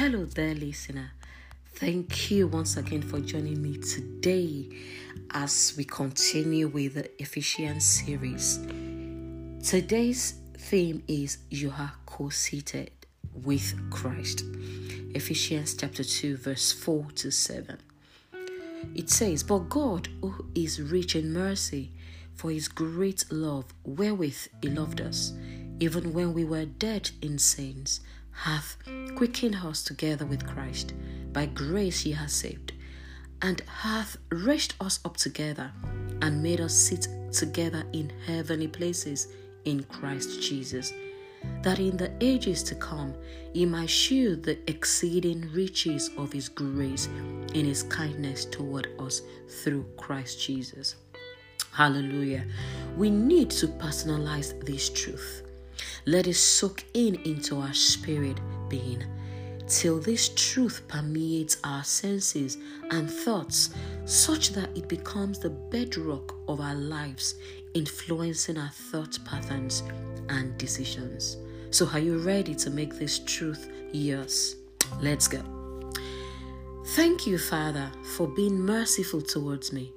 Hello there, listener. Thank you once again for joining me today as we continue with the Ephesians series. Today's theme is You are co seated with Christ. Ephesians chapter 2, verse 4 to 7. It says, But God, who is rich in mercy, for his great love wherewith he loved us, even when we were dead in sins, hath quickened us together with Christ. By grace he has saved, and hath raised us up together, and made us sit together in heavenly places in Christ Jesus, that in the ages to come he might shew the exceeding riches of his grace in his kindness toward us through Christ Jesus. Hallelujah. We need to personalize this truth. Let it soak in into our spirit being till this truth permeates our senses and thoughts such that it becomes the bedrock of our lives, influencing our thought patterns and decisions. So, are you ready to make this truth yours? Let's go. Thank you, Father, for being merciful towards me.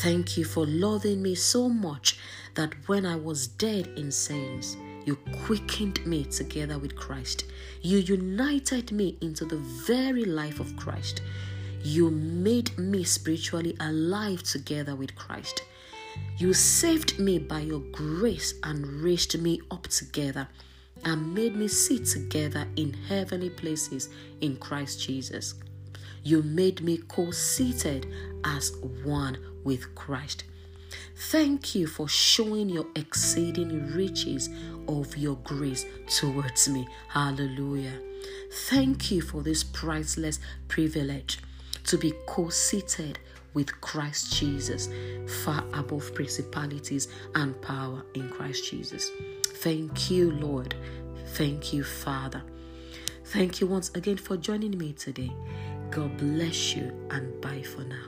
Thank you for loving me so much that when I was dead in sins, you quickened me together with Christ. You united me into the very life of Christ. You made me spiritually alive together with Christ. You saved me by your grace and raised me up together and made me sit together in heavenly places in Christ Jesus. You made me co seated as one with Christ. Thank you for showing your exceeding riches of your grace towards me. Hallelujah. Thank you for this priceless privilege to be co seated with Christ Jesus, far above principalities and power in Christ Jesus. Thank you, Lord. Thank you, Father. Thank you once again for joining me today. God bless you and bye for now.